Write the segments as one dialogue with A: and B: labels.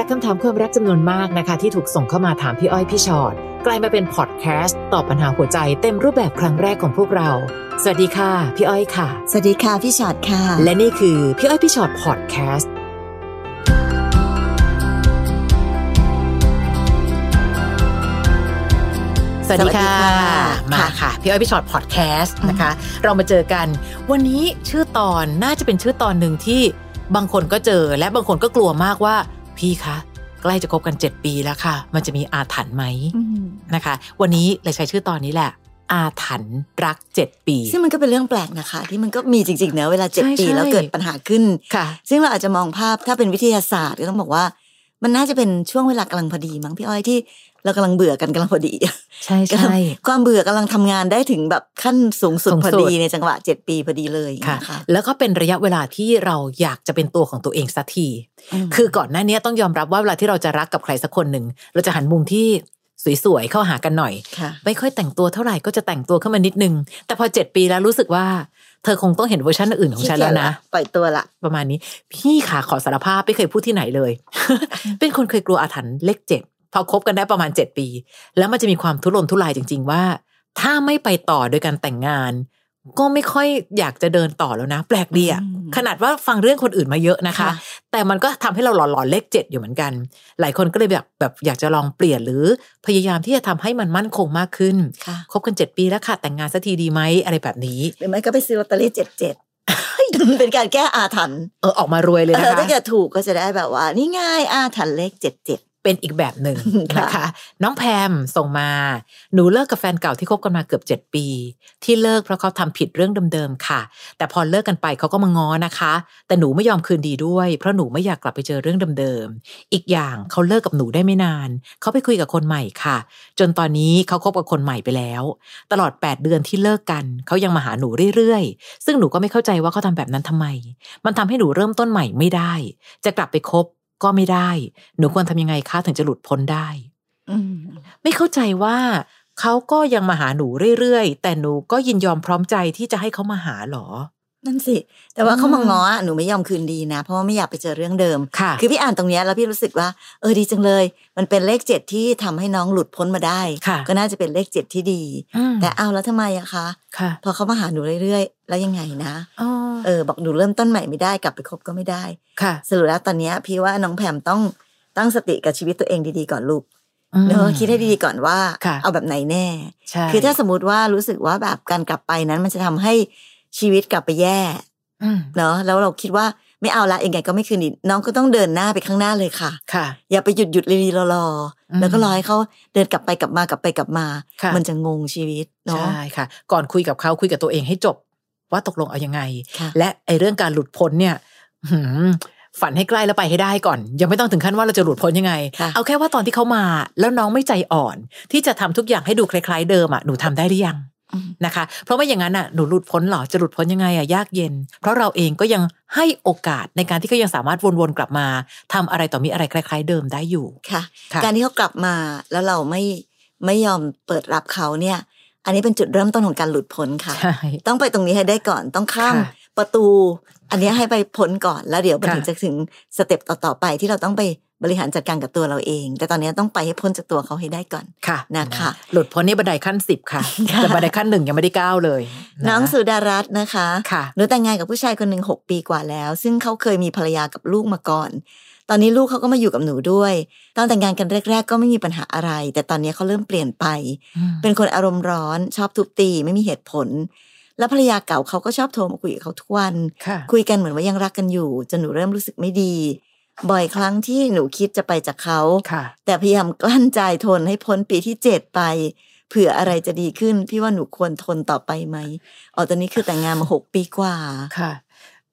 A: จากคำถามความรักจำนวนมากนะคะ ที่ถูกส่งเข้ามาถามพี่อ้อยพี่ชอ็อตกลายมาเป็นพอดแคสต์ตอบปัญหาหัวใจเต็มรูปแบบครั้งแรกของพวกเรา สวัสดีค่ะ พี่อ้อยค่ะ
B: สวัสดีค่ะพี่ชอตค่ะ
A: และนี่คือพี่อ้อยพี่ชอ็อตพอดแคสต์สวัสดีค่ะ
B: สวัสดีค่ะ
A: มาค่ะ พี่อ้อยพี่ชอ็อตพอดแคสต์นะคะ เรามาเจอกัน วันนี้ชื่อตอนน่าจะเป็นชื่อตอนหนึ่งที่บางคนก็เจอและบางคนก็กลัวมากว่า พี่คะใกล้จะคบกัน 7 ปีแล้วค่ะ มันจะมีอาถรรพ์ไหม
B: อืม
A: นะคะ วันนี้เลยใช้ชื่อตอนนี้แหละ อาถรรพ์รัก 7 ปี
B: ซึ่งมันก็เป็นเรื่องแปลกนะคะ ที่มันก็มีจริงๆเนอะเวลาเจ็ด
A: ใช่
B: ปี
A: ใช่
B: แล้วเกิดปัญหาขึ้น
A: ค่ะ
B: ซึ่งเราอาจจะมองภาพถ้าเป็นวิทยาศาสตร์ก็ต้องบอกว่า มันน่าจะเป็นช่วงเวลากำลังพอดีมั้งพี่อ้อยที่ เรากำลังเบื่อกันกำลังพอดี
A: ใช่ใช่
B: ความเบื่อกำลังทำงานได้ถึงแบบขั้นสูงสุด
A: สูง
B: พอ
A: สุด
B: ดีในจังหวะเจ็ดปีพอดีเลย
A: ค่ะ
B: นะคะ
A: แล้วก็เป็นระยะเวลาที่เราอยากจะเป็นตัวของตัวเองสักที
B: ม
A: คือก่อนหน้านี้ต้องยอมรับว่าเวลาที่เราจะรักกับใครสักคนหนึ่งเราจะหันมุมที่สวยๆเข้าหากันหน่อย
B: ค่ะ
A: ไม่ค่อยแต่งตัวเท่าไหร่ก็จะแต่งตัวขึ้นมานิดนึง แต่พอเจ็ดปีแล้วรู้สึกว่า เธอคงต้องเห็นเวอร์ชันอื่นของฉันแล้วนะ
B: ปล่อยตัวละ
A: ประมาณนี้ พี่ขาขอสารภาพไม่เคยพูดที่ไหนเลย เป็นคนเคยกลัวอาถรรพ์เลขเจ็ด พอคบกันได้ประมาณเจ็ดปี แล้วมันจะมีความทุรนทุรายจริง ๆ ว่า ถ้าไม่ไปต่อโดยการแต่งงาน ก็ไม่ค่อยอยากจะเดินต่อแล้วนะ แปลกดีอะ
B: อืม
A: ขนาดว่าฟังเรื่องคนอื่นมาเยอะนะคะ
B: ค่ะ
A: แต่มันก็ทำให้เราหลอนๆเลขเจ็ดอยู่เหมือนกัน หลายคนก็เลยแบบแบบอยากจะลองเปลี่ยนหรือพยายามที่จะทำให้มันมั่นคงมากขึ้น
B: ค่ะ
A: คบกันเจ็ดปีแล้วค่ะ แต่งงานสักทีดีไหมอะไรแบบนี้
B: หรือไม่ก็ไปซื้อลอตเตอรี่เจ็ดเจ็ดเป็นการแก้อาถรรพ์
A: เออออกมารวยเลย
B: เอ
A: นะ
B: อ
A: คะ
B: ถ้าเกิดถูกก็จะได้แบบว่า นี่ง่ายอาถรรพ์เลขเจ็ดเจ็ด
A: เป็นอีกแบบหนึ่ง
B: ค่ะ
A: นะคะ น้องแพมส่งมา หนูเลิกกับแฟนเก่าที่คบกันมาเกือบ 7 ปี ที่เลิกเพราะเขาทำผิดเรื่องเดิมๆค่ะ แต่พอเลิกกันไปเขาก็มาง้อนะคะ แต่หนูไม่ยอมคืนดีด้วย เพราะหนูไม่อยากกลับไปเจอเรื่องเดิมๆอีกอย่างเขาเลิกกับหนูได้ไม่นาน เขาไปคุยกับคนใหม่ค่ะ จนตอนนี้เขาคบกับคนใหม่ไปแล้ว ตลอด 8 เดือนที่เลิกกันเขายังมาหาหนูเรื่อยๆ ซึ่งหนูก็ไม่เข้าใจว่าเขาทำแบบนั้นทำไม มันทำให้หนูเริ่มต้นใหม่ไม่ได้ จะกลับไปคบ ก็ไม่ได้ หนูควรทำยังไงคะถึงจะหลุดพ้นได้
B: อืม
A: ไม่เข้าใจว่าเขาก็ยังมาหาหนูเรื่อยๆ แต่หนูก็ยินยอมพร้อมใจที่จะให้เขามาหาหรอ
B: นั่นสิ แต่ว่า
A: อืม
B: เขามาง้ออะหนูไม่ยอมคืนดีนะ เพราะว่าไม่อยากไปเจอเรื่องเดิม
A: ค่ะ
B: คือพี่อ่านตรงเนี้ยแล้วพี่รู้สึกว่า เออดีจังเลย มันเป็นเลขเจ็ดที่ทำให้น้องหลุดพ้นมาได้
A: ค่ะ
B: ก็น่าจะเป็นเลขเจ็ดที่ดี
A: อืม
B: แต่เอาแล้วทำไมอะคะ
A: ค่ะ
B: พอเขามาหาหนูเรื่อยๆ แล้วยังไงนะ
A: อ๋อ
B: เออ บอกหนูเริ่มต้นใหม่ไม่ได้กลับไปคบก็ไม่ได้
A: ค่ะ
B: สรุปแล้วตอนเนี้ยพี่ว่าน้องแพมต้องตั้งสติกับชีวิตตัวเองดีๆก่อนลูก
A: อืม
B: เนอะคิดให้ดีๆก่อนว่า
A: ค่ะ
B: เอาแบบไหนแน่
A: ใช่
B: คือถ้าสมมติว่ารู้สึกว่าแบบการกลับไปนั้นมันจะทำให้ ชีวิตกลับไปแย่
A: อืม
B: เนาะแล้วเราคิดว่าไม่เอาละยังไงก็ไม่คืนดีน้องก็ต้องเดินหน้าไปข้างหน้าเลยค่ะ
A: ค่ะ
B: อย่าไปหยุดหยุดรีรอรอ
A: อืม
B: แล้วก็รอให้เขาเดินกลับไปกลับมากลับไปกลับมา
A: ค่ะ
B: มันจะงงชีวิตเนาะ
A: ใช่ค่ะ ก่อนคุยกับเขาคุยกับตัวเองให้จบ ว่าตกลงเอายังไง
B: ค่ะ
A: และไอ้เรื่องการหลุดพ้นเนี่ยหืมฝันให้ใกล้แล้วไปให้ได้ก่อน ยังไม่ต้องถึงขั้นว่าเราจะหลุดพ้นยังไง
B: ค่ะ
A: เอาแค่ว่าตอนที่เขามา แล้วน้องไม่ใจอ่อน ที่จะทำทุกอย่างให้ดูคล้าย ๆ เดิมอะหนูทำได้หรือยัง
B: อืม
A: นะคะ เพราะไม่อย่างนั้นอะหนูหลุดพ้นเหรอจะหลุดพ้นยังไงอะยากเย็น เพราะเราเองก็ยังให้โอกาสในการที่เขายังสามารถวนๆกลับมาทำอะไรต่อมีอะไรคล้าย ๆ เดิมได้อยู่
B: ค่ะ
A: ค่ะ
B: การที่เขากลับมาแล้วเราไม่ไม่ยอมเปิดรับเขาเนี่ย อันนี้เป็นจุดเริ่มต้นของการหลุดพ้นค่ะ
A: ใช่
B: ต้องไปตรงนี้ให้ได้ก่อนต้องข้าม
A: ค่ะ
B: ประตู อันนี้ให้ไปพ้นก่อนแล้วเดี๋ยวมัน
A: ค่ะ
B: ถึงจะถึงสเต็ปต่อๆไปที่เราต้องไป บริหารจัดการกับตัวเราเอง แต่ตอนนี้ต้องไปให้พ้นจากตัวเขาให้ได้ก่อน
A: ค่ะ
B: นะคะ
A: หลุดพ้นนี่บันไดขั้นสิบค่ะ
B: ค่ะ
A: แต่บันไดขั้นหนึ่งยังไม่ได้ก้าวเลยะ
B: น้องสุดารัตน์นะคะ
A: ค่ะ
B: หนูแต่งงานกับผู้ชายคนหนึ่งหกปีกว่าแล้ว ซึ่งเขาเคยมีภรรยากับลูกมาก่อน ตอนนี้ลูกเขาก็มาอยู่กับหนูด้วย ตอนแต่งงานกันแรก ๆ ก็ไม่มีปัญหาอะไร แต่ตอนนี้เขาเริ่มเปลี่ยนไป เป็นคนอารมณ์ร้อน ชอบทุบตีไม่มีเหตุผลแล้วภรรยาเก่าเขาก็ชอบโทรมาคุยกับเขาทุกวัน
A: ค่ะ
B: คุยกันเหมือนว่ายังรักกันอยู่ จนหนูเริ่มรู้สึกไม่ดี บ่อยครั้งที่หนูคิดจะไปจากเขา
A: ค่ะ
B: แต่พยายามกลั้นใจทนให้พ้นปีที่เจ็ดไป เผื่ออะไรจะดีขึ้น พี่ว่าหนูควรทนต่อไปไหมอ๋อตอนนี้คือแต่งงานมาหกปีกว่า
A: ค่ะ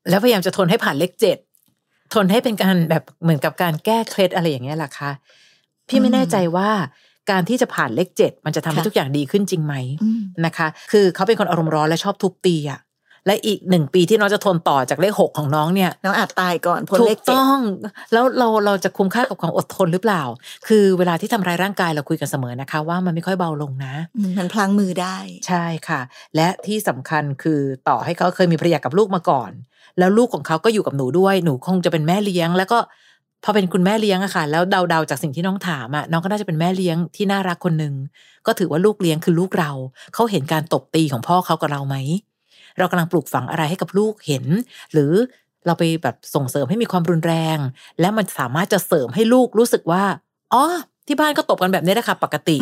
A: แล้วพยายามจะทนให้ผ่านเลขเจ็ด ทนให้เป็นการแบบเหมือนกับการแก้เคล็ดอะไรอย่างเงี้ยแหละคะ พี่ไม่แน่ใจว่าการที่จะผ่านเลขเจ็ดมันจะทำให้
B: ค่ะ
A: ทุกอย่างดีขึ้นจริงไหม
B: อืม
A: นะคะ คือเขาเป็นคนอารมณ์ร้อนและชอบทุบตีอะ และอีกหนึ่งปีที่น้องจะทนต่อจากเลขหกของน้องเนี่ย
B: น้องอาจตายก่อนพ้น
A: ถู
B: เล
A: ก
B: ขเจ็ด
A: ต้อง แล้วเราเราจะคุ้มค่ากับความอดทนหรือเปล่า คือเวลาที่ทำร้ายร่างกายเราคุยกันเสมอนะคะ ว่ามันไม่ค่อยเบาลงนะ
B: อืมมันพลางมือได้
A: ใช่ค่ะ และที่สำคัญคือต่อให้เขาเคยมีภรรยากับลูกมาก่อน แล้วลูกของเขาก็อยู่กับหนูด้วยหนูคงจะเป็นแม่เลี้ยง แล้วก็พอเป็นคุณแม่เลี้ยงอะค่ะ แล้วเดาๆจากสิ่งที่น้องถามอะน้องก็น่าจะเป็นแม่เลี้ยงที่น่ารักคนหนึ่งก็ถือว่าลูกเลี้ยงคือลูกเราเขาเห็นการตบตีของพ่อเขากับเราไหม เรากำลังปลูกฝังอะไรให้กับลูกเห็น หรือเราไปแบบส่งเสริมให้มีความรุนแรง และมันสามารถจะเสริมให้ลูกรู้สึกว่าอ๋อที่บ้านก็ตบกันแบบนี้แหละค่ะปกติ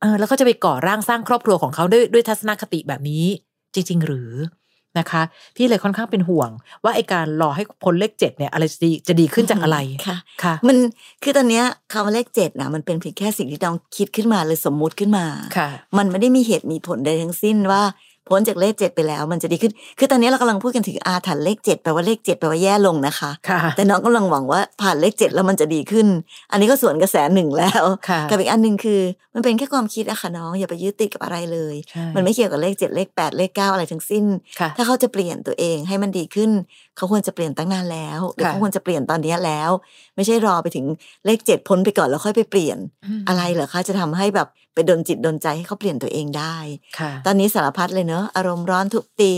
A: เออแล้วก็จะไปก่อร่างสร้างครอบครัวของเขาด้วยด้วยทัศนคติแบบนี้ จริง ๆ หรือนะคะ พี่เลยค่อนข้างเป็นห่วง ว่าไอการรอให้พ้นเลขเจ็ดเนี่ยอะไรจะดีจะดีขึ้นจากอะไร
B: ค่ะค่ะ มันคือตอนเนี้ยคำว่าเลขเจ็ดนะมันเป็นเพียงแค่สิ่งที่น้องคิดขึ้นมาเลยสมมุติขึ้นมา
A: ค่ะ
B: มันไม่ได้มีเหตุมีผลใดทั้งสิ้นว่า พ้นจากเลขเจ็ดไปแล้ว มันจะดีขึ้น คือตอนนี้เรากำลังพูดกันถึงอาถรรพ์เลขเจ็ดแปลว่าเลขเจ็ดแปลว่าแย่ลงนะคะ แต่น้องกำลังหวังว่าผ่านเลขเจ็ดแล้วมันจะดีขึ้น อันนี้ก็ส่วนกระแสหนึ่งแล้ว กับอีกอันหนึ่งคือ มันเป็นแค่ความคิดอะค่ะน้องอย่าไปยึดติดกับอะไรเลย มันไม่เกี่ยวกับเลขเจ็ดเลขแปดเลขเก้าอะไรทั้งสิ้น ถ้าเขาจะเปลี่ยนตัวเองให้มันดีขึ้น เขาควรจะเปลี่ยนตั้งนานแล้วหรือเขาควรจะเปลี่ยนตอนนี้แล้ว ไม่ใช่รอไปถึงเลขเจ็ดพ้นไปก่อนแล้วค่อยไปเปลี่ยนอะไรเหรอคะจะทำให้แบบ ไปดนจิตดนใจให้เขาเปลี่ยนตัวเองได้ ตอนนี้สารพัดเลยเนอะอารมณ์ร้อนทุบตี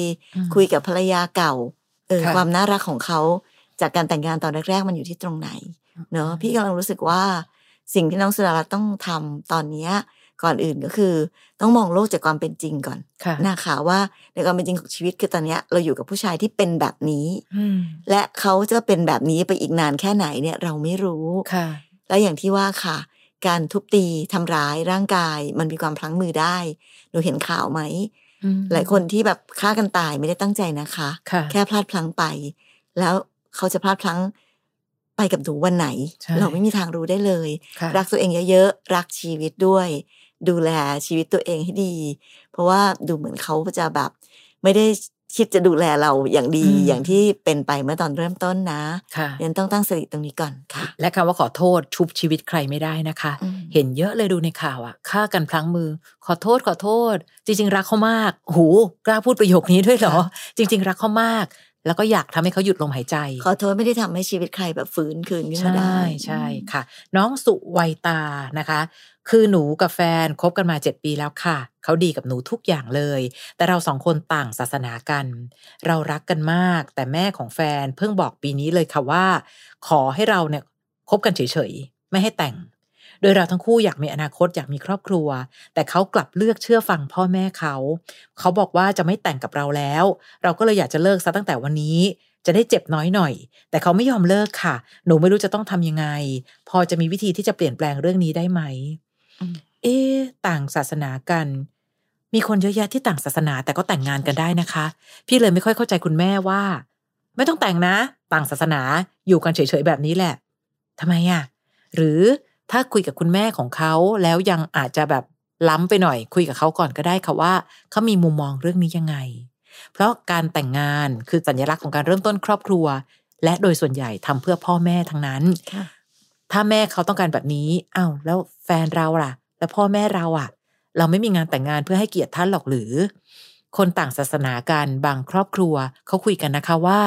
B: คุยกับภรรยาเก่า เออความน่ารักของเขาจากการแต่งงานตอนแรกๆ มันอยู่ที่ตรงไหน เนอะพี่กำลังรู้สึกว่า สิ่งที่น้องสุดารัตต้องทำตอนนี้ก่อนอื่นก็คือ ต้องมองโลกจากความเป็นจริงก่อนนะคะว่าในความเป็นจริงของชีวิตคือตอนนี้เราอยู่กับผู้ชายที่เป็นแบบนี้และเขาจะเป็นแบบนี้ไปอีกนานแค่ไหนเนี่ยเราไม่รู้
A: ค่ะ
B: แล้วอย่างที่ว่าค่ะ การทุบตีทำร้ายร่างกาย มันมีความพลั้งมือได้หนูเห็นข่าวไหมหลายคนที่แบบฆ่ากันตายไม่ได้ตั้งใจนะคะ
A: คะ
B: แค่พลาดพลั้งไป แล้วเขาจะพลาดพลั้งไปกับหนูวันไหน เราไม่มีทางรู้ได้เลย รักตัวเองเยอะๆรักชีวิตด้วย ดูแลชีวิตตัวเองให้ดี เพราะว่าดูเหมือนเขาจะแบบ ไม่ได้ คิดจะดูแลเราอย่างดีอย่างที่เป็นไปเมื่อตอนเริ่มต้นนะ
A: ค่ะ
B: ยังต้องตั้งสติตรงนี้ก่อนค่ะ
A: และคำว่าขอโทษชุบชีวิตใครไม่ได้นะคะ เห็นเยอะเลยดูในข่าวอะฆ่ากันพลั้งมือ ขอโทษขอโทษ จริง ๆ รักเขามากโหกล้าพูดประโยคนี้ด้วยเหรอ จริง ๆ รักเขามาก แล้วก็อยากทำให้เขาหยุดลมหายใจ
B: ขอโทษไม่ได้ทำให้ชีวิตใครแบบฟื้นคืนขึ้นมาได้
A: ใช่ใช่ค่ะ น้องสุวัยตานะคะ คือหนูกับแฟนคบกันมาเจ็ดปีแล้วค่ะ เขาดีกับหนูทุกอย่างเลย แต่เราสองคนต่างศาสนากัน เรารักกันมาก แต่แม่ของแฟนเพิ่งบอกปีนี้เลยค่ะว่า ขอให้เราเนี่ยคบกันเฉยๆ ไม่ให้แต่ง โดยเราทั้งคู่อยากมีอนาคตอยากมีครอบครัว แต่เขากลับเลือกเชื่อฟังพ่อแม่เขา เขาบอกว่าจะไม่แต่งกับเราแล้ว เราก็เลยอยากจะเลิกซะตั้งแต่วันนี้จะได้เจ็บน้อยหน่อย แต่เขาไม่ยอมเลิกค่ะ หนูไม่รู้จะต้องทำยังไง พอจะมีวิธีที่จะเปลี่ยนแปลงเรื่องนี้ได้ไหม เอ๊ต่างศาสนากัน มีคนเยอะแยะที่ต่างศาสนาแต่ก็แต่งงานกันได้นะคะ พี่เลยไม่ค่อยเข้าใจคุณแม่ว่า ไม่ต้องแต่งนะ ต่างศาสนาอยู่กันเฉยๆแบบนี้แหละทำไมอะ่ะหรือถ้าคุยกับคุณแม่ของเขาแล้วยังอาจจะแบบล้ำไปหน่อย คุยกับเขาก่อนก็ได้ค่ะว่าเขามีมุมมองเรื่องนี้ยังไง เพราะการแต่งงานคือสัญลักษณ์ของการเริ่มต้นครอบครัว และโดยส่วนใหญ่ทำเพื่อพ่อแม่ทั้งนั้น ถ้าแม่เขาต้องการแบบนี้อ้าวแล้วแฟนเราล่ะ แล้วพ่อแม่เราอะ เราไม่มีงานแต่งงานเพื่อให้เกียรติท่านหรอกหรือ คนต่างศาสนากันบางครอบครัวเขาคุยกันนะคะว่า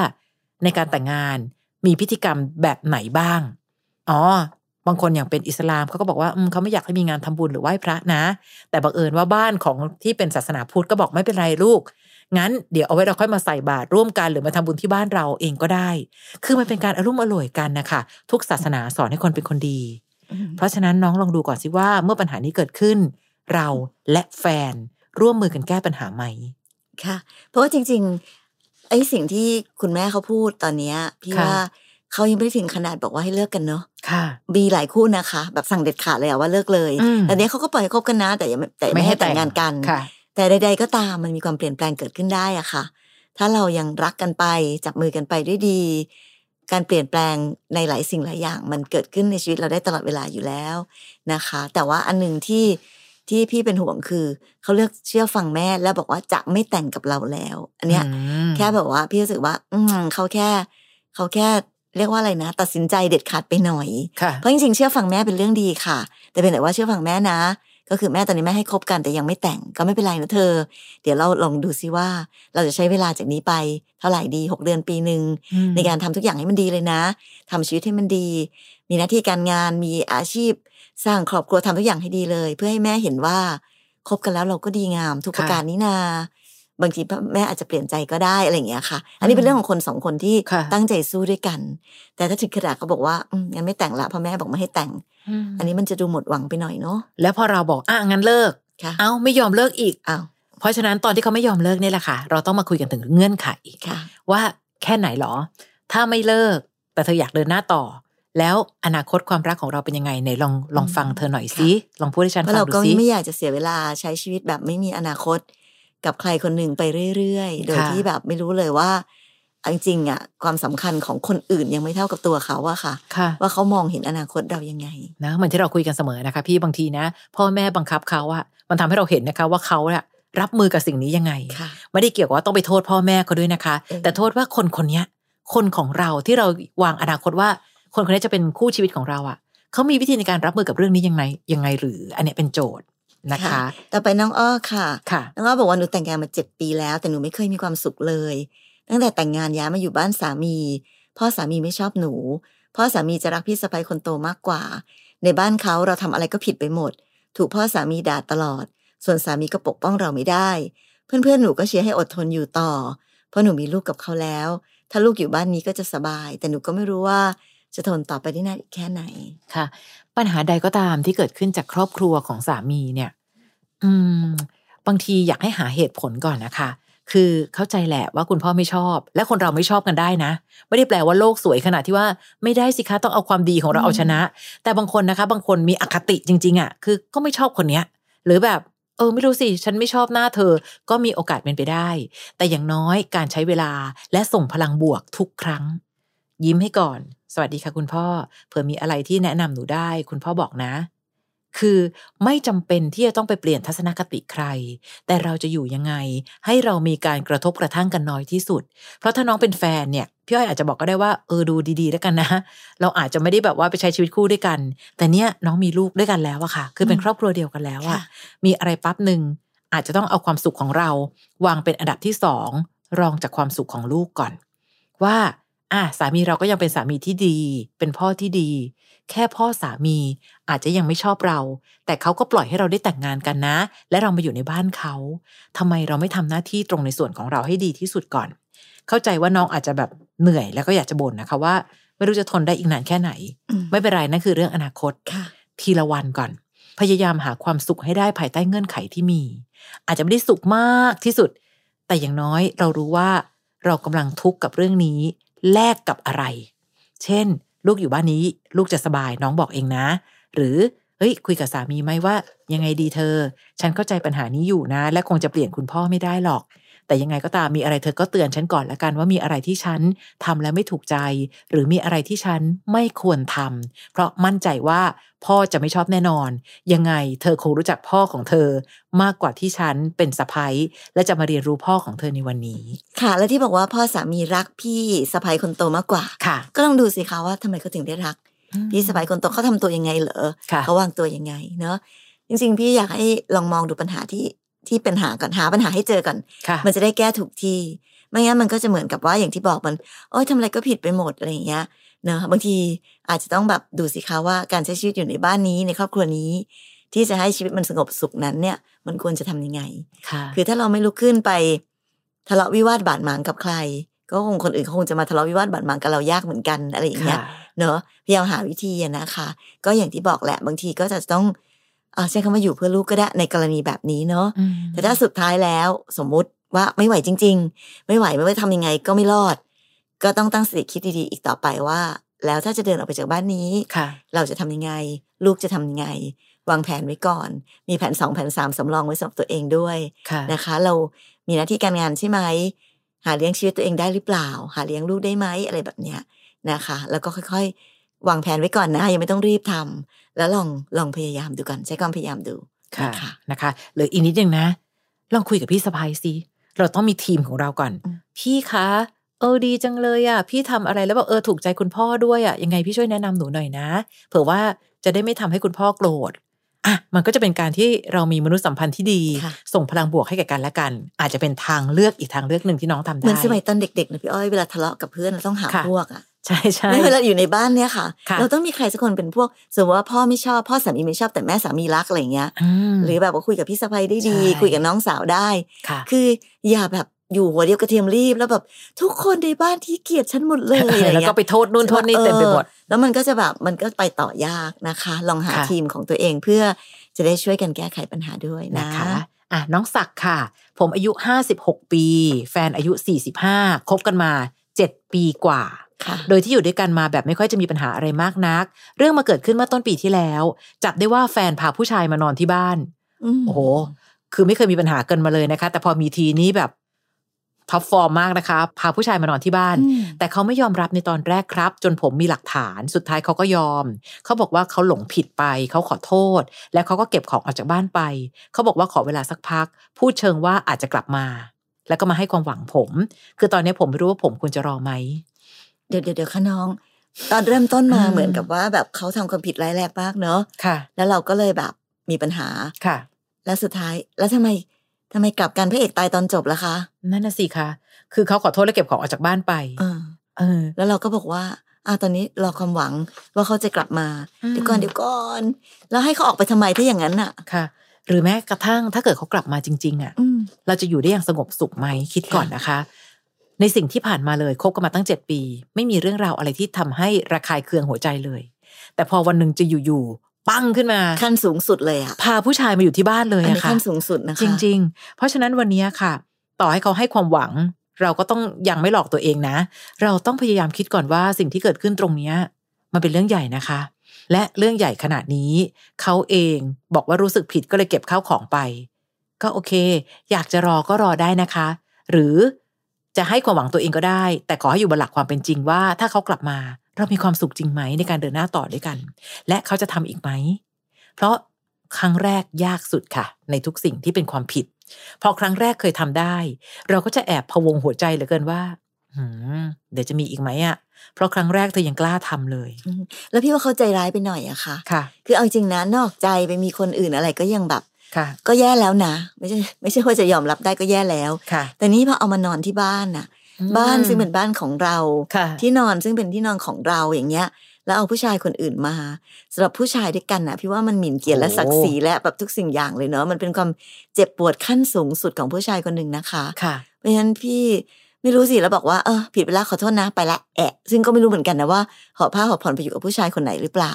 A: ในการแต่งงานมีพิธีกรรมแบบไหนบ้าง อ๋อ บางคนอย่างเป็นอิสลามเขาก็บอกว่าเขาไม่อยากให้มีงานทำบุญหรือไหว้พระนะ แต่บังเอิญว่าบ้านของที่เป็นศาสนาพุทธก็บอกไม่เป็นไรลูก งั้นเดี๋ยวเอาไว้เราค่อยมาใส่บาตรร่วมกันหรือมาทำบุญที่บ้านเราเองก็ได้ คือมันเป็นการอารมณ์อร่วยกันนะคะทุกศาสนาสอนให้คนเป็นคนดี เพราะฉะนั้นน้องลองดูก่อนสิว่าเมื่อปัญหานี้เกิดขึ้น เราและแฟนร่วมมือกันแก้ปัญหาไหม
B: ค่ะ เพราะว่าจริงๆไอ้สิ่งที่คุณแม่เขาพูดตอนนี้พี่ว่าเขายังไม่ได้ถึงขนาดบอกว่าให้เลิกกันเนาะ
A: ค่ะ
B: มีหลายคู่นะคะ แบบสั่งเด็ดขาดเลยว่าเลิกเลยแต่เนี้ยเขาก็ปล่อยให้คบกันนะ แต่ยังแต่ไม่ให้แต่งงานกัน แต่ใด ๆ ก็ตามมันมีความเปลี่ยนแปลงเกิดขึ้นได้อะค่ะ ถ้าเรายังรักกันไปจับมือกันไปด้วยดี การเปลี่ยนแปลงในหลายสิ่งหลายอย่าง มันเกิดขึ้นในชีวิตเราได้ตลอดเวลาอยู่แล้วนะคะ แต่ว่าอันหนึ่งที่ที่พี่เป็นห่วงคือเขาเลือกเชื่อฟังแม่แล้วบอกว่าจะไม่แต่งกับเราแล้ว อันเนี้ยแค่แบบว่าพี่รู้สึกว่า อืเขาแค่เขาแค่เรียกว่าอะไรนะ ตัดสินใจเด็ดขาดไปหน่อย เพราะจริงๆเชื่อฟังแม่เป็นเรื่องดีค่ะ แต่เป็นแต่ว่าเชื่อฟังแม่นะ ก็คือแม่ตอนนี้แม่ให้คบกันแต่ยังไม่แต่งก็ไม่เป็นไรนะเธอ เดี๋ยวเราลองดูซิว่า เราจะใช้เวลาจากนี้ไปเท่าไหร่ดีหกเดือนปีหนึ่งในการทำทุกอย่างให้มันดีเลยนะทำชีวิตให้มันดี มีหน้าที่การงานมีอาชีพ สร้างครอบครัวทำทุกอย่างให้ดีเลย เพื่อให้แม่เห็นว่าคบกันแล้วเราก็ดีงามทุกประการนี้นา บางทีแม่อาจจะเปลี่ยนใจก็ได้อะไรอย่างเงี้ยค่ะ อันนี้เป็นเรื่องของคนสองคนที่
A: ค่ะ
B: ตั้งใจสู้ด้วยกัน แต่ถ้าถึงขนาดเขาบอกว่าอืมงั้นไม่แต่งละเพราะแม่บอกไม่ให้แต่ง อันนี้มันจะดูหมดหวังไปหน่อยเนาะ
A: แล้วพอเราบอกอะงั้นเลิก
B: ค่ะ
A: เอ้าไม่ยอมเลิกอีก
B: อ้าว
A: เพราะฉะนั้นตอนที่เขาไม่ยอมเลิกเนี่ยแหละค่ะ เราต้องมาคุยกันถึงเงื่อนไข
B: ค่ะ
A: ว่าแค่ไหนหรอ ถ้าไม่เลิก แต่เธออยากเดินหน้าต่อ แล้วอนาคตความรักของเราเป็นยังไงไหนลองลองฟังเธอหน่อยสิลองพูดให้ฉัน
B: เพราะ
A: ฟัง
B: เรา
A: ดู
B: ก็
A: สิ
B: ไม่อยากจะเสียเวลาใช้ชีวิตแบบไม่มีอนาคต กับใครคนหนึ่งไปเรื่อยๆ โดย
A: ค่ะ
B: ที่แบบไม่รู้เลยว่าเอาจริงๆอะความสำคัญของคนอื่นยังไม่เท่ากับตัวเขาอะค่ะ
A: ค่ะ
B: ว่าเขามองเห็นอนาคตเรายังไง
A: นะเหมือนที่เราคุยกันเสมอนะคะ พี่บางทีนะ พ่อแม่บังคับเขาอะมันทำให้เราเห็นนะคะว่าเขาอะรับมือกับสิ่งนี้ยังไง
B: ค่ะ
A: ไม่ได้เกี่ยวกับว่าต้องไปโทษพ่อแม่เขาด้วยนะคะ
B: เออ
A: แต่โทษว่าคนคนเนี้ยคนของเราที่เราวางอนาคตว่า คนคนนี้จะเป็นคู่ชีวิตของเราอะเขามีวิธีในการรับมือกับเรื่องนี้ยังไงยังไงหรือ อันเนี้ยเป็นโจทย์ นะคะ
B: ต่อไปน้องอ้อค่ะ
A: ค่ะ
B: น้องอ้อบอกว่าหนูแต่งงานมาเจ็ดปีแล้ว แต่หนูไม่เคยมีความสุขเลย ตั้งแต่แต่งงานย้ายมาอยู่บ้านสามี พ่อสามีไม่ชอบหนู พ่อสามีจะรักพี่สะใภ้คนโตมากกว่า ในบ้านเขาเราทำอะไรก็ผิดไปหมด ถูกพ่อสามีด่าตลอด ส่วนสามีก็ปกป้องเราไม่ได้ เพื่อนๆหนูก็เชียร์ให้อดทนอยู่ต่อ เพราะหนูมีลูกกับเขาแล้ว ถ้าลูกอยู่บ้านนี้ก็จะสบาย แต่หนูก็ไม่รู้ว่า จะทนต่อไปได้นานอีกแค่ไหน
A: ค่ะ ปัญหาใดก็ตามที่เกิดขึ้นจากครอบครัวของสามีเนี่ย อืม บางทีอยากให้หาเหตุผลก่อนนะคะ คือเข้าใจแหละว่าคุณพ่อไม่ชอบ และคนเราไม่ชอบกันได้นะ ไม่ได้แปลว่าโลกสวยขนาดที่ว่าไม่ได้สิคะต้องเอาความดีของเรา
B: อืม
A: เอาชนะ แต่บางคนนะคะ บางคนมีอคติจริง ๆอะ่ะคือก็ไม่ชอบคนเนี้ย หรือแบบเออไม่รู้สิ ฉันไม่ชอบหน้าเธอ ก็มีโอกาสเป็นไปได้ แต่อย่างน้อยการใช้เวลาและส่งพลังบวกทุกครั้ง ยิ้มให้ก่อน สวัสดีค่ะคุณพ่อ เผื่อมีอะไรที่แนะนำหนูได้ คุณพ่อบอกนะ คือไม่จำเป็นที่จะต้องไปเปลี่ยนทัศนคติใคร แต่เราจะอยู่ยังไง ให้เรามีการกระทบกระทั่งกันน้อยที่สุด เพราะถ้าน้องเป็นแฟนเนี่ยพี่อ้อยอาจจะบอกก็ได้ว่าเออดูดีๆแล้วกันนะ เราอาจจะไม่ได้แบบว่าไปใช้ชีวิตคู่ด้วยกัน แต่เนี้ยน้องมีลูกด้วยกันแล้วอะค่ะ คือเป็น
B: อืม
A: ครอบครัวเดียวกันแล้วอะ
B: ค่ะ
A: มีอะไรปั๊บหนึ่งอาจจะต้องเอาความสุขของเรา วางเป็นอันดับที่สองรองจากความสุขของลูกก่อน ว่า อะสามีเราก็ยังเป็นสามีที่ดี เป็นพ่อที่ดี แค่พ่อสามีอาจจะยังไม่ชอบเรา แต่เขาก็ปล่อยให้เราได้แต่งงานกันนะ และเรามาอยู่ในบ้านเขาทำไมเราไม่ทำหน้าที่ตรงในส่วนของเราให้ดีที่สุดก่อน เข้าใจว่าน้องอาจจะแบบเหนื่อยแล้วก็อยากจะบ่นนะคะว่า ไม่รู้จะทนได้อีกนานแค่ไหน
B: อืม
A: ไม่เป็นไรนั่นคือเรื่องอนาคต
B: ค่ะ
A: ทีละวันก่อน พยายามหาความสุขให้ได้ภายใต้เงื่อนไขที่มี อาจจะไม่ได้สุขมากที่สุด แต่อย่างน้อยเรารู้ว่าเรากำลังทุกข์กับเรื่องนี้ แลกกับอะไร เช่น ลูกอยู่บ้านนี้ ลูกจะสบายน้องบอกเองนะ หรือเฮ้ยคุยกับสามีไหมว่า ยังไงดีเธอ ฉันเข้าใจปัญหานี้อยู่นะ และคงจะเปลี่ยนคุณพ่อไม่ได้หรอก แต่ยังไงก็ตามมีอะไรเธอก็เตือนฉันก่อนละกันว่ามีอะไรที่ฉันทำแล้วไม่ถูกใจ หรือมีอะไรที่ฉันไม่ควรทำเพราะมั่นใจว่าพ่อจะไม่ชอบแน่นอน ยังไงเธอคงรู้จักพ่อของเธอ มากกว่าที่ฉันเป็นสะพ้ยและจะมาเรียนรู้พ่อของเธอในวันนี้
B: ค่ะ แล้วที่บอกว่าพ่อสามีรักพี่สะใภ้คนโตมากกว่า
A: ค่ะ
B: ก็ลองดูสิคะว่าทำไมเขาถึงได้รัก พี่สะใภ้คนโตเขาทำตัวยังไงเหรอ
A: ค่ะ
B: เขาวางตัวยังไงเนาะจริงๆ พี่อยากให้ลองมองดูปัญหาที่ ที่เป็นหาก่อนหาปัญหาให้เจอก่อน
A: ค่ะ
B: มันจะได้แก้ถูกที่ ไม่งั้นมันก็จะเหมือนกับว่าอย่างที่บอกมันโอ้ยทำอะไรก็ผิดไปหมดอะไรอย่างเงี้ยเนอะบางทีอาจจะต้องแบบดูสิคะว่าการใช้ชีวิตอยู่ในบ้านนี้ในครอบครัวนี้ ที่จะให้ชีวิตมันสงบสุขนั้นเนี่ย มันควรจะทำยังไง
A: ค่ะ
B: คือถ้าเราไม่ลุกขึ้นไปทะเลาะวิวาทบาดหมางกับใคร ก็คงคนอื่นเขาคงจะมาทะเลาะวิวาทบาดหมางกับเรายากเหมือนกันอะไรอย่างเงี้ย
A: ค่ะ
B: เนอะพยายามหาวิธีอะนะคะ ก็อย่างที่บอกแหละ บางทีก็จะต้อง เอ่อใช้คำว่าอยู่เพื่อลูกก็ได้ในกรณีแบบนี้เนาะ
A: อืม
B: แต่ถ้าสุดท้ายแล้วสมมุติว่าไม่ไหวจริง ๆ ไม่ไหวไม่ว่าทำยังไงก็ไม่รอด ก็ต้องตั้งสติคิดดีๆ อีกต่อไปว่า แล้วถ้าจะเดินออกไปจากบ้านนี้
A: ค่ะ
B: เราจะทำยังไง ลูกจะทำยังไง วางแผนไว้ก่อน มีแผนสองแผนสามสำรองไว้สำหรับตัวเองด้วย
A: ค่ะ
B: นะคะ เรามีหน้าที่การงานใช่ไหมหาเลี้ยงชีวิตตัวเองได้หรือเปล่า หาเลี้ยงลูกได้ไหมอะไรแบบเนี้ยนะคะ แล้วก็ค่อยๆ วางแผนไว้ก่อนนะยังไม่ต้องรีบทำ แล้วลองลองพยายามดูก่อนใช้ความพยายามดู
A: ค่ะ
B: นะคะ
A: นะคะเหลืออีกนิดนึงนะ ลองคุยกับพี่สะพายสิเราต้องมีทีมของเราก่อน
B: อืม
A: พี่คะเออดีจังเลยอะ พี่ทำอะไรแล้วแบบเออถูกใจคุณพ่อด้วยอะยังไงพี่ช่วยแนะนำหนูหน่อยนะ เผื่อว่าจะได้ไม่ทำให้คุณพ่อโกรธอะมันก็จะเป็นการที่เรามีมนุษยสัมพันธ์ที่ดี
B: ค่ะ
A: ส่งพลังบวกให้แก่กันและกัน อาจจะเป็นทางเลือกอีกทางเลือกหนึ่งที่น้องทำได้
B: เหมือนสมัยตอนเด็กๆนะพี่อ้อยเวลาทะเลาะกับเพื่อนเราต้องหา
A: ค่ะ
B: พวกอะ
A: ใช่ใช่
B: ไม่เวลาอยู่ในบ้านเนี่ยค่ะ
A: ค่ะ
B: เราต้องมีใครสักคนเป็นพวก สมมติว่าพ่อไม่ชอบพ่อสามีไม่ชอบแต่แม่สามีรักอะไรเงี้ย
A: ม
B: หรือแบบว่าคุยกับพี่สะใภ้ได้ดี
A: ใช่
B: คุยกับน้องสาวได้
A: ค่ะ
B: คืออย่าแบบอยู่หัวเดียวกระเทียมรีบแล้วแบบทุกคนในบ้านที่เกลียดฉันหมดเลยอะไร
A: แล้ว
B: เงี้
A: ก็
B: ย
A: ไปโทษนู่นโทษนี่เต็มไปหมด
B: ออแล้วมันก็จะแบบมันก็ไปต่อยากนะคะ ลองหา
A: ค่ะ
B: ทีมของตัวเองเพื่อจะได้ช่วยกันแก้ไขปัญหาด้วยนะ
A: นะคะอะน้องศักดิ์ค่ะ ผมอายุ 56 ปี แฟนอายุ 45คบกันมา 7 ปีกว่า
B: ค่ะ
A: โดยที่อยู่ด้วยกันมาแบบไม่ค่อยจะมีปัญหาอะไรมากนัก เรื่องมาเกิดขึ้นเมื่อต้นปีที่แล้ว จับได้ว่าแฟนพาผู้ชายมานอนที่บ้าน
B: ม
A: โอ้โห คือไม่เคยมีปัญหากันมาเลยนะคะ แต่พอมีทีนี้แบบท็อปฟอร์มมากนะคะ พาผู้ชายมานอนที่บ้าน
B: อืม
A: แต่เขาไม่ยอมรับในตอนแรกครับ จนผมมีหลักฐานสุดท้ายเขาก็ยอม เขาบอกว่าเขาหลงผิดไป เขาขอโทษ และเขาก็เก็บของออกจากบ้านไป เขาบอกว่าขอเวลาสักพัก พูดเชิงว่าอาจจะกลับมา แล้วก็มาให้ความหวังผม คือตอนนี้ผมไม่รู้ว่าผมควรจะรอไหม
B: เดี๋ยวเดี๋ยวเดี๋ยวค่ะน้อง ตอนเริ่มต้นมา
A: อืม
B: เหมือนกับว่า แบบเขาทำความผิดร้ายแรงมากเนอะ
A: ค่ะ
B: แล้วเราก็เลยแบบมีปัญหา
A: ค่ะ
B: แล้วสุดท้ายแล้วทำไมทำไมกลับกันพระเอกตายตอนจบล่ะคะ
A: นั่นน่ะสิคะคือเขาขอโทษและเก็บของออกจากบ้านไป
B: เออ
A: เออ
B: แล้วเราก็บอกว่าอ่าตอนนี้รอความหวังว่าเขาจะกลับมา
A: อืม
B: เดี๋ยวก่อนเดี๋ยวก่อนแล้วให้เขาออกไปทำไมถ้าอย่างนั้นน่ะ
A: ค่ะ หรือแม้กระทั่งถ้าเกิดเขากลับมาจริง ๆ อะ
B: อืม
A: เราจะอยู่ได้อย่างสงบสุขไหมคิดก่อนนะคะ ในสิ่งที่ผ่านมาเลยคบกันมาตั้งเจ็ดปี ไม่มีเรื่องราวอะไรที่ทำให้ระคายเคืองหัวใจเลย แต่พอวันหนึ่งจะอยู่ๆปั้งขึ้นมา
B: ขั้นสูงสุดเลยอะ
A: พาผู้ชายมาอยู่ที่บ้านเลย
B: อันนี้
A: อะค่ะ
B: ขั้นสูงสุดนะคะ
A: จริง ๆ เพราะฉะนั้นวันนี้ค่ะ ต่อให้เขาให้ความหวัง เราก็ต้องยังไม่หลอกตัวเองนะ เราต้องพยายามคิดก่อนว่าสิ่งที่เกิดขึ้นตรงเนี้ยมันเป็นเรื่องใหญ่นะคะ และเรื่องใหญ่ขนาดนี้ เขาเองบอกว่ารู้สึกผิดก็เลยเก็บข้าวของไป ก็โอเค อยากจะรอก็รอได้นะคะ หรือ จะให้ความหวังตัวเองก็ได้ แต่ขอให้อยู่บนหลักความเป็นจริงว่า ถ้าเขากลับมาเรามีความสุขจริงไหมในการเดินหน้าต่อด้วยกัน และเขาจะทำอีกไหม เพราะครั้งแรกยากสุดค่ะ ในทุกสิ่งที่เป็นความผิด พอครั้งแรกเคยทำได้ เราก็จะแอบพะวงหัวใจเหลือเกินว่าหืมเดี๋ยวจะมีอีกไหมอะเพราะครั้งแรกเธอยังกล้าทำเลย
B: อืมแล้วพี่ว่าเขาใจร้ายไปหน่อยอะค่ะ
A: ค่ะ
B: คือเอาจริงนะนอกใจไปมีคนอื่นอะไรก็ยังแบบ
A: ค่ะ
B: ก็แย่แล้วนะ ไม่ใช่ไม่ใช่ว่าจะยอมรับได้ก็แย่แล้ว
A: ค่ะ
B: แต่นี่พอเอามานอนที่บ้านน่ะ บ้านซึ่งเป็นบ้านของเรา
A: ค่ะ
B: ที่นอนซึ่งเป็นที่นอนของเราอย่างเงี้ย แล้วเอาผู้ชายคนอื่นมาสำหรับผู้ชายด้วยกันนะพี่ว่ามันหมิ่นเกียรติและ
A: โอ้
B: ศักดิ์ศรีและแบบทุกสิ่งอย่างเลยเนาะมันเป็นความเจ็บปวดขั้นสูงสุดของผู้ชายคนหนึ่งนะคะ
A: ค่ะ
B: เพราะฉะนั้นพี่ไม่รู้สิแล้วบอกว่าเออผิดไปแล้วขอโทษนะไปละแอะ ซึ่งก็ไม่รู้เหมือนกันนะว่าหอบผ้าหอบผ่อนไปอยู่กับผู้ชายคนไหนหรือเปล่า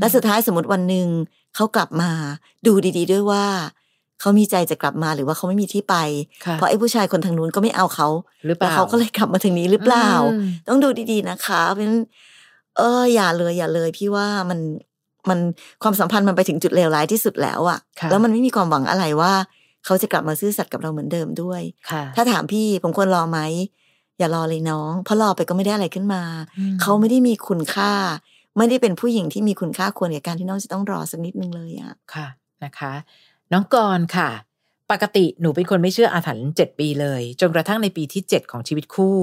B: และสุดท้ายสมมติวันหนึ่ง เขากลับมาดูดีๆ ด้วยว่าเขามีใจจะกลับมาหรือว่าเขาไม่มีที่ไป
A: ค่ะ
B: เพราะไอ้ผู้ชายคนทางนู้นก็ไม่เอาเขา
A: หรือเป
B: แล้ว
A: ล่า
B: เขาก็เลยกลับมาทางนี้หรือเปล่า
A: อืม
B: ต้องดูดีๆนะคะเพราะฉะนั้นเอออย่าเลยอย่าเลย พี่ว่ามันมันความสัมพันธ์มันไปถึงจุดเลวร้ายที่สุดแล้วอะ
A: ค่ะ
B: แล้วมันไม่มีความหวังอะไรว่าเขาจะกลับมาซื่อสัตย์กับเราเหมือนเดิมด้วย
A: ค่ะ
B: ถ้าถามพี่ผมควรรอไหมอย่ารอเลยน้อง เพราะรอไปก็ไม่ได้อะไรขึ้นมา
A: อืม
B: เขาไม่ได้มีคุณค่า ไม่ได้เป็นผู้หญิงที่มีคุณค่าควรกับการที่น้องจะต้องรอสักนิดนึงเลยอะ
A: ค่ะนะคะ น้องกรณ์ค่ะ ปกติหนูเป็นคนไม่เชื่ออาถรรพ์เจ็ดปีเลย จนกระทั่งในปีที่เจ็ดของชีวิตคู่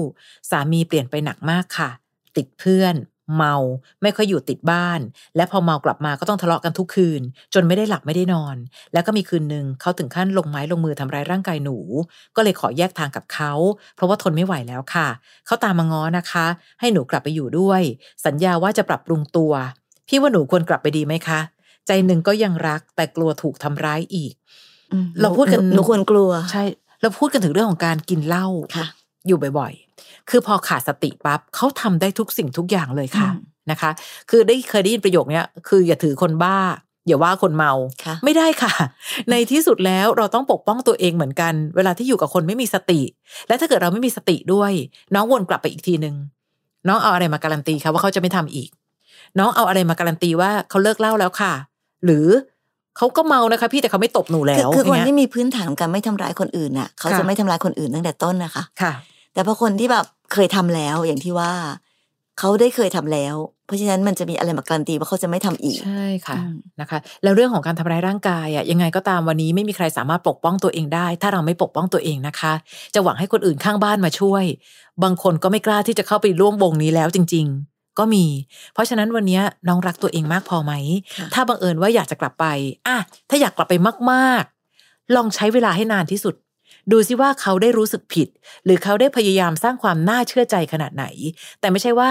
A: สามีเปลี่ยนไปหนักมากค่ะ ติดเพื่อน เมาไม่ค่อยอยู่ติดบ้าน และพอเมากลับมาก็ต้องทะเลาะกันทุกคืน จนไม่ได้หลับไม่ได้นอน แล้วก็มีคืนหนึ่งเขาถึงขั้นลงไม้ลงมือทำร้ายร่างกายหนู ก็เลยขอแยกทางกับเขา เพราะว่าทนไม่ไหวแล้วค่ะเขาตามมาง้อนะคะ ให้หนูกลับไปอยู่ด้วย สัญญาว่าจะปรับปรุงตัว พี่ว่าหนูควรกลับไปดีไหมคะ ใจหนึ่งก็ยังรักแต่กลัวถูกทำร้ายอีก
B: อืม
A: เราพูดกัน
B: หหนูควรกลัว
A: ใช่ เราพูดกันถึงเรื่องของการกินเหล้า
B: ค่ะ
A: อยู่บ่อยๆ คือพอขาดสติปั๊บเขาทำได้ทุกสิ่งทุกอย่างเลยค่ะ
B: อืม
A: นะคะ คือได้เคยได้ยินประโยคเนี้ยคืออย่าถือคนบ้าอย่าว่าคนเมา
B: ค่ะ
A: ไม่ได้ค่ะ ในที่สุดแล้วเราต้องปกป้องตัวเองเหมือนกัน เวลาที่อยู่กับคนไม่มีสติ และถ้าเกิดเราไม่มีสติด้วย น้องวนกลับไปอีกทีหนึ่งน้องเอาอะไรมาการันตีคะว่าเขาจะไม่ทำอีก น้องเอาอะไรมาการันตีว่าเขาเลิกเหล้าแล้วค่ะ หรือ เขาก็เมานะคะ พี่แต่เขาไม่ตบหนูแล้
B: คือ
A: ว
B: คือคน
A: ย่างเงี้ย
B: ที่มีพื้นฐานของการไม่ทำร้ายคนอื่นน่ะ เขา
A: ค่ะ
B: จะไม่ทำร้ายคนอื่นตั้งแต่ต้นนะคะ
A: ค่ะ
B: แต่พอคนที่แบบเคยทำแล้วอย่างที่ว่าเขาได้เคยทำแล้ว เพราะฉะนั้นมันจะมีอะไรมาการันตีว่าเขาจะไม่ทำอีก
A: ใช่ค่ะ
B: อืม
A: นะคะ แล้วเรื่องของการทำร้ายร่างกายอะยังไงก็ตามวันนี้ไม่มีใครสามารถปกป้องตัวเองได้ ถ้าเราไม่ปกป้องตัวเองนะคะ จะหวังให้คนอื่นข้างบ้านมาช่วย บางคนก็ไม่กล้าที่จะเข้าไปร่วมวงนี้แล้วจริง ๆ ก็มี เพราะฉะนั้นวันนี้น้องรักตัวเองมากพอไหม
B: ค่ะ
A: ถ้าบังเอิญว่าอยากจะกลับไปอะถ้าอยากกลับไปมากๆ ลองใช้เวลาให้นานที่สุด ดูซิว่าเขาได้รู้สึกผิด หรือเขาได้พยายามสร้างความน่าเชื่อใจขนาดไหน แต่ไม่ใช่ว่า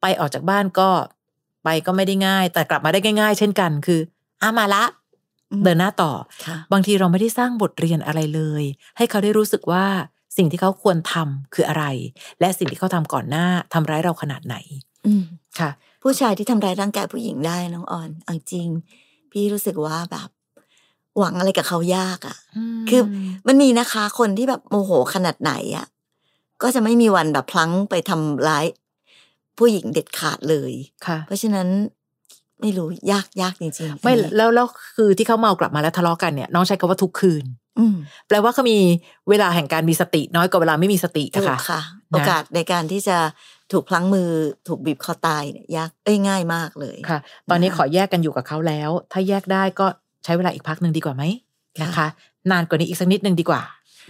A: ไปออกจากบ้านก็ไปก็ไม่ได้ง่าย แต่กลับมาได้ง่าย ๆ เช่นกัน คืออะมาละ
B: อืม
A: เดินหน้าต่อ
B: ค่ะ
A: บางทีเราไม่ได้สร้างบทเรียนอะไรเลย ให้เขาได้รู้สึกว่าสิ่งที่เขาควรทำคืออะไร และสิ่งที่เขาทำก่อนหน้าทำร้ายเราขนาดไหน
B: อืม
A: ค่ะ
B: ผู้ชายที่ทำร้ายร่างกายผู้หญิงได้น้องออนเอาจริง พี่รู้สึกว่าแบบ หวังอะไรกับเขายากอะ่ะ คือมันมีนะคะคนที่แบบโมโหขนาดไหนอะ่ะ ก็จะไม่มีวันแบบพลั้งไปทำร้าย ผู้หญิงเด็ดขาดเลย
A: ค่ะ
B: เพราะฉะนั้นไม่รู้ยากยากจริงๆ
A: ไม่
B: อันนี้
A: แล้วแล้วคือที่เขาเมากลับมาแล้วทะเลาะกันเนี่ยน้องใช้คำว่าทุกคืน
B: อืม
A: แปลว่าเขามีเวลาแห่งการมีสติน้อยกว่าเวลาไม่มีสติ
B: ถู
A: นะ
B: ก
A: คะ
B: ค่ะ
A: นะ
B: โอกาสในการที่จะ ถูกพลั้งมือถูกบีบคอตายเนี่ยยากเอ้ยง่ายมากเลย
A: ค่ะ ตอนนี้
B: นะคะ
A: ขอแยกกันอยู่กับเขาแล้ว ถ้าแยกได้ก็ใช้เวลาอีกพักหนึ่งดีกว่าไหมนะคะ นานกว่านี้อีกสักนิดนึงดีกว่า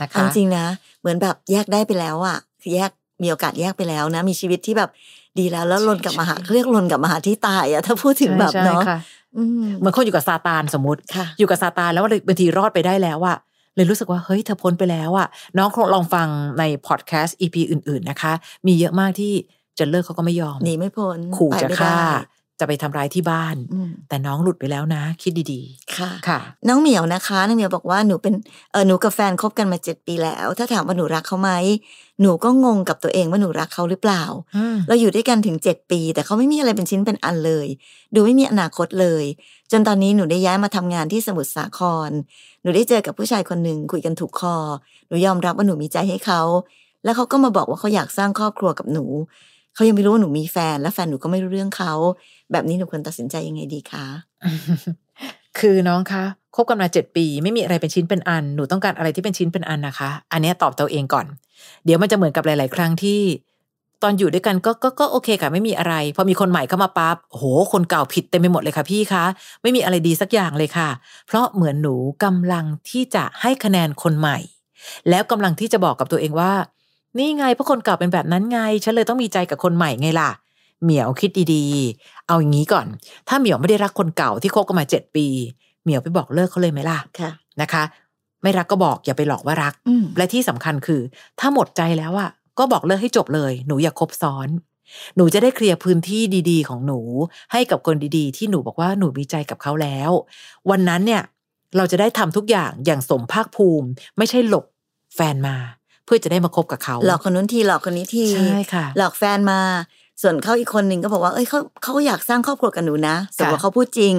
A: นะคะ
B: เอาจริงนะ เหมือนแบบแยกได้ไปแล้วอะคือแยกมีโอกาสแยกไปแล้วนะ มีชีวิตที่แบบดีแล้วแล้วลนกลับมาหา
A: ใช่
B: เขาเรียกลนกลับมาหาที่ตายอะถ้าพูดถึงแบบ
A: ใช่
B: เนาะ
A: ค่ะ
B: อืม
A: เหมือนคนอยู่กับซาตานสมมติ
B: ค่ะ
A: อยู่กับซาตานแล้วบางทีรอดไปได้แล้วอะ เลยรู้สึกว่าเฮ้ยเธอพ้นไปแล้วอะน้องลองฟังในพอดแคสต์ EP อื่น ๆนะคะ มีเยอะมากที่จะเลิกเขาก็ไม่ยอม
B: หนีไม่พ้น
A: ขู่
B: ไป
A: จะ
B: ไม่
A: ฆ่า
B: ได้
A: จะไปทำร้ายที่บ้าน
B: อืม
A: แต่น้องหลุดไปแล้วนะ คิดดี
B: ค่ะ
A: ๆค่ะ
B: น้องเหมียวนะคะน้องเหมียวบอกว่าหนูเป็นเออหนูกับแฟนคบกันมาเจ็ดปีแล้ว ถ้าถามว่าหนูรักเขาไหมหนูก็งงกับตัวเองว่าหนูรักเขาหรือเปล่า
A: อืม
B: เราอยู่ด้วยกันถึงเจ็ดปี แต่เขาไม่มีอะไรเป็นชิ้นเป็นอันเลย ดูไม่มีอนาคตเลย จนตอนนี้หนูได้ย้ายมาทำงานที่สมุทรสาคร หนูได้เจอกับผู้ชายคนหนึ่งคุยกันถูกคอ หนูยอมรับว่าหนูมีใจให้เขาแล้วเขาก็มาบอกว่าเขาอยากสร้างครอบครัวกับหนู เขายังไม่รู้ว่าหนูมีแฟน และแฟนหนูก็ไม่รู้เรื่องเขา แบบนี้หนูควรตัดสินใจยังไงดีคะ
A: คือน้องคะคบกันมาเจ็ดปี ไม่มีอะไรเป็นชิ้นเป็นอัน หนูต้องการอะไรที่เป็นชิ้นเป็นอันนะคะ อันนี้ตอบตัวเองก่อน เดี๋ยวมันจะเหมือนกับหลาย ๆ ครั้งที่ ตอนอยู่ด้วยกันก็ก็ก็โอเคค่ะไม่มีอะไร พอมีคนใหม่เข้ามาปั๊บโอ้โหคนเก่าผิดเต็มไปหมดเลยค่ะพี่คะ ไม่มีอะไรดีสักอย่างเลยค่ะ เพราะเหมือนหนูกำลังที่จะให้คะแนนคนใหม่ แล้วกำลังที่จะบอกกับตัวเองว่า นี่ไงเพราะคนเก่าเป็นแบบนั้นไง ฉันเลยต้องมีใจกับคนใหม่ไงล่ะ เหมียวคิดดีๆ เอาอย่างนี้ก่อน ถ้าเหมียวไม่ได้รักคนเก่าที่คบกันมาเจ็ดปี เหมียวไปบอกเลิกเขาเลยไหมล่ะ
B: ค่ะ
A: นะคะ ไม่รักก็บอกอย่าไปหลอกว่ารัก
B: อืม
A: และที่สำคัญคือ ถ้าหมดใจแล้วอะก็บอกเลิกให้จบเลย หนูอย่าคบซ้อน หนูจะได้เคลียร์พื้นที่ดีๆ ของหนู ให้กับคนดีๆ ที่หนูบอกว่าหนูมีใจกับเขาแล้ว วันนั้นเนี่ย เราจะได้ทำทุกอย่างอย่างสมภาคภูมิ ไม่ใช่หลบแฟนมาเพื่อจะได้มาคบกับเขา
B: หลอกคนนู้นทีหลอกคนนี้ที
A: ใช่ค่ะ
B: หลอกแฟนมา ส่วนเขาอีกคนหนึ่งก็บอกว่าเอ้ยเขาเขาอยากสร้างครอบครัวกับหนูนะสมมติว่าเขาพูดจริง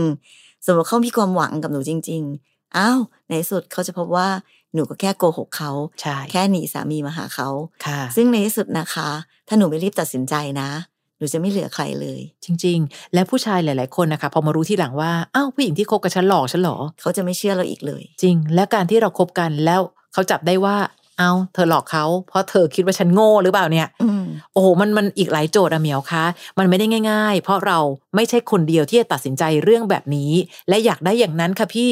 B: สมมติว่าเขามีความหวังกับหนูจริง ๆอ้าวในที่สุดเขาจะพบว่าหนูก็แค่โกหกเขา
A: ใช่
B: แค่หนีสามีมาหาเขา
A: ค่ะ
B: ซึ่งในที่สุดนะคะ ถ้าหนูไม่รีบตัดสินใจนะหนูจะไม่เหลือใครเลย
A: จริง ๆ และผู้ชายหลาย ๆ คนนะคะพอมารู้ที่หลังว่าอ้าวผู้หญิงที่คบกับฉันหลอกฉันเหรอ
B: เขาจะไม่เชื่อเราอีกเลย
A: จริง และการที่เราคบกันแล้วเขาจับได้ว่า เอาเธอหลอกเขาเพราะเธอคิดว่าฉันโง่หรือเปล่าเนี่ย
B: อืม
A: โอ้โหมันมันอีกหลายโจทย์อะเหมียวคะมันไม่ได้ง่าย ๆ เพราะเราไม่ใช่คนเดียวที่จะตัดสินใจเรื่องแบบนี้ และอยากได้อย่างนั้นค่ะพี่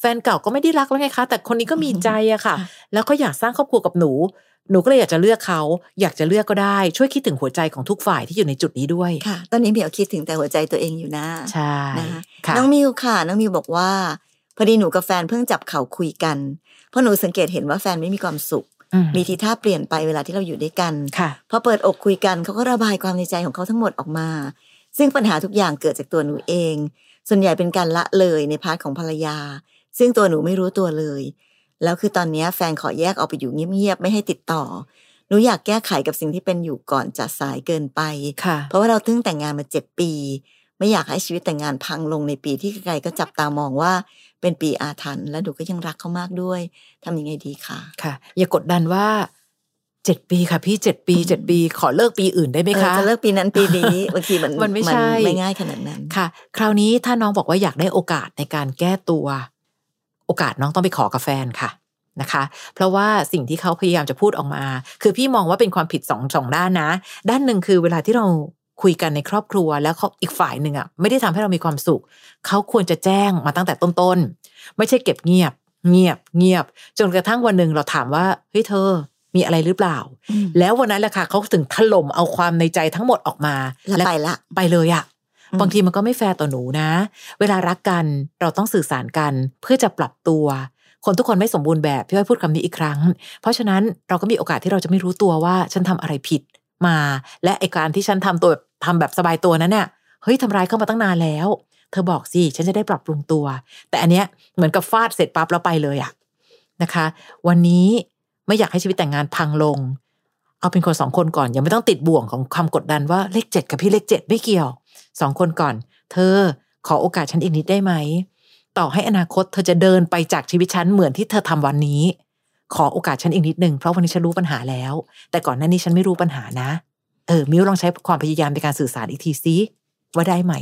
A: แฟนเก่าก็ไม่ได้รักแล้วไงคะ แต่คนนี้ก็มีใจอะค่ะ
B: ค่ะ
A: แล้วก็อยากสร้างครอบครัวกับหนู หนูก็เลยอยากจะเลือกเขา อยากจะเลือกก็ได้ ช่วยคิดถึงหัวใจของทุกฝ่ายที่อยู่ในจุดนี้ด้วย
B: ค่ะ ตอนนี้เหมียวคิดถึงแต่หัวใจตัวเองอยู่นะ
A: ใช่
B: นะคะ
A: ค่ะ
B: น้องมิวค่ะ น้องมิวบอกว่าพอดีหนูกับแฟนเพิ่งจับเข่าคุยกัน เพราะหนูสังเกตเห็นว่าแฟนไม่มีความสุข
A: อืม
B: มีทีท่าเปลี่ยนไปเวลาที่เราอยู่ด้วยกัน
A: ค่ะ
B: พอเปิดอกคุยกันเขาก็ระบายความในใจของเขาทั้งหมดออกมา ซึ่งปัญหาทุกอย่างเกิดจากตัวหนูเอง ส่วนใหญ่เป็นการละเลยใน part ของภรรยา ซึ่งตัวหนูไม่รู้ตัวเลย แล้วคือตอนเนี้ยแฟนขอแยกออกไปอยู่เงียบๆไม่ให้ติดต่อหนูอยากแก้ไขกับสิ่งที่เป็นอยู่ก่อนจะสายเกินไป
A: ค่ะ
B: เพราะว่าเราเพิ่งแต่งงานมาเจ็ดปี ไม่อยากให้ชีวิตแต่งงานพังลงในปีที่ใครๆก็จับตามองว่าเป็นปีอาถรรพ์และหนูก็ยังรักเขามากด้วยทำยังไงดีคะ
A: ค่ะ อย่ากดดันว่าเจ็ดปีค่ะ พี่เจ็ดปีเจ็ดปี ขอเลิกปีอื่นได้ไหม
B: เออ
A: คะ
B: จะเลิกปีนั้นปีนี้บางทีมัน
A: มันไม่ใช่
B: ไม่ง่ายขนาดนั้น
A: ค่ะ คราวนี้ถ้าน้องบอกว่าอยากได้โอกาสในการแก้ตัว โอกาสน้องต้องไปขอกับแฟนค่ะนะคะ เพราะว่าสิ่งที่เขาพยายามจะพูดออกมา คือพี่มองว่าเป็นความผิดสองสองด้านนะ ด้านหนึ่งคือเวลาที่เรา คุยกันในครอบครัวแล้วเขาอีกฝ่ายหนึ่งอะไม่ได้ทำให้เรามีความสุข เขาควรจะแจ้งมาตั้งแต่ต้นๆ ไม่ใช่เก็บเงียบ เงียบเงียบ จนกระทั่งวันหนึ่งเราถามว่าเฮ้ยเธอมีอะไรหรือเปล่า
B: อืม
A: แล้ววันนั้นแหละค่ะเขาถึงถล่มเอาความในใจทั้งหมดออกมา
B: แล้วไปละ
A: ไปเลยอะ
B: อืม
A: บางทีมันก็ไม่แฟร์ต่อหนูนะ เวลารักกันเราต้องสื่อสารกันเพื่อจะปรับตัว คนทุกคนไม่สมบูรณ์แบบพี่อ้อยพูดคำนี้อีกครั้ง เพราะฉะนั้นเราก็มีโอกาสที่เราจะไม่รู้ตัวว่าฉันทำอะไรผิดมา และไอการที่ฉันทำตัวแบบ ทำแบบสบายตัวนั้นเนี่ยเฮ้ยทำร้ายเข้ามาตั้งนานแล้ว เธอบอกสิฉันจะได้ปรับปรุงตัว แต่อันเนี้ยเหมือนกับฟาดเสร็จปั๊บแล้วไปเลยอะนะคะ วันนี้ไม่อยากให้ชีวิตแต่งงานพังลง เอาเป็นคนสองคนก่อนยังไม่ต้องติดบ่วงของความกดดันว่าเลขเจ็ดกับพี่เลขเจ็ดไม่เกี่ยวสองคนก่อน เธอขอโอกาสฉันอีกนิดได้ไหมต่อให้อนาคตเธอจะเดินไปจากชีวิตฉันเหมือนที่เธอทำวันนี้ ขอโอกาสฉันอีกนิดหนึ่งเพราะวันนี้ฉันรู้ปัญหาแล้ว แต่ก่อนหน้านี้ฉันไม่รู้ปัญหานะ เออ มิวลองใช้ความพยายามในการสื่อสารอีกทีซิว่าได้ไหม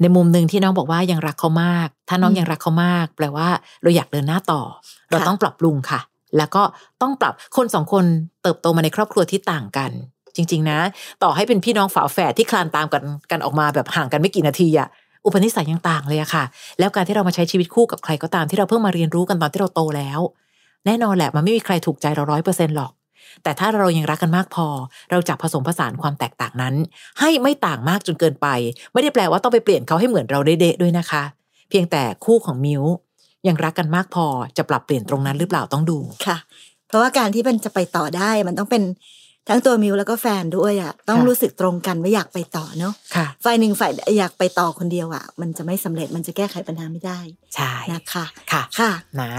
A: ในมุมหนึ่งที่น้องบอกว่ายังรักเขามาก ถ้าน้องยังรักเขามาก แปลว่าเราอยากเดินหน้าต่อ เราต้องปรับปรุงค่ะ แล้วก็ต้องปรับคนสองคนเติบโตมาในครอบครัวที่ต่างกัน จริง ๆ นะ ต่อให้เป็นพี่น้องฝาแฝดที่คลานตามกันกันออกมาแบบห่างกันไม่กี่นาทีอะอุปนิสัยยังต่างเลยอะค่ะ แล้วการที่เรามาใช้ชีวิตคู่กับใครก็ตามที่เราเพิ่งมาเรียนรู้กันตอนที่เราโตแล้ว แน่นอนแหละมันไม่มีใครถูกใจเราร้อยเปอร์เซ็นหรอก แต่ถ้าเรายังรักกันมากพอ เราจะผสมผสานความแตกต่างนั้น ให้ไม่ต่างมากจนเกินไป ไม่ได้แปลว่าต้องไปเปลี่ยนเขาให้เหมือนเราเดะๆด้วยนะคะ เพียงแต่คู่ของมิวยังรักกันมากพอจะปรับเปลี่ยนตรงนั้นหรือเปล่าต้องดู
B: ค่ะ เพราะว่าการที่มันจะไปต่อได้มันต้องเป็น ทั้งตัวมิวแล้วก็แฟนด้วยอะต้อง
A: ค่ะ
B: รู้สึกตรงกันว่าอยากไปต่อเนาะ
A: ค่ะ
B: ฝ่ายหนึ่งฝ่ายอยากไปต่อคนเดียวอะ มันจะไม่สำเร็จมันจะแก้ไขปัญหาไม่ได้
A: ใช่
B: นะคะ
A: ค่ะ
B: ค่ะ
A: นะ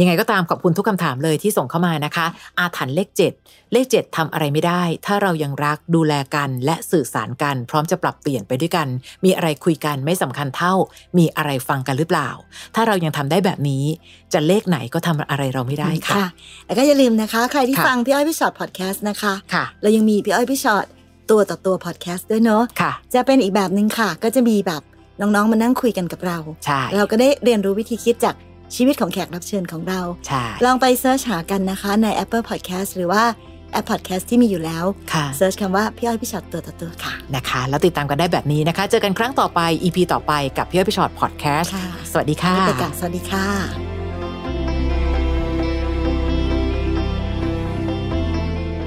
A: ยังไงก็ตามขอบคุณทุกคำถามเลยที่ส่งเข้ามานะคะ อาถรรพ์เลขเจ็ดเลขเจ็ดทำอะไรไม่ได้ ถ้าเรายังรักดูแลกันและสื่อสารกัน พร้อมจะปรับเปลี่ยนไปด้วยกัน มีอะไรคุยกันไม่สำคัญเท่า มีอะไรฟังกันหรือเปล่า ถ้าเรายังทำได้แบบนี้ จะเลขไหนก็ทำอะไรเราไม่ได้ค่ะ
B: แล้วก็อย่าลืมนะคะ ใครที่
A: ค่ะ
B: ฟังพี่อ้อยพี่ฉอดพอดแคสต์นะคะ
A: ค่ะ
B: เรายังมีพี่อ้อยพี่ฉอดตัวต่อตัวพอดแคสต์ด้วยเนาะ
A: ค่ะ
B: จะเป็นอีกแบบหนึ่งค่ะ ก็จะมีแบบน้องๆมานั่งคุยกันกับเรา
A: ใช่
B: เราก็ได้เรียนรู้วิธีคิดจากชีวิตของแขกรับเชิญของเรา
A: ใช่
B: ลองไป search หากันนะคะใน Apple Podcast หรือว่าแอป Podcast ที่มีอยู่แล้ว
A: ค่ะ
B: search คำว่าพี่อ้อยพี่ฉอดตัวต่อตัวค่ะ
A: นะคะ แล้วติดตามกันได้แบบนี้นะคะ เจอกันครั้งต่อไป EP ต่อไปกับพี่อ้อยพี่ฉอดพอดแคสต์
B: ค่ะ
A: สวัสดีค่ะ
B: ไปกันสวัสดีค่ะ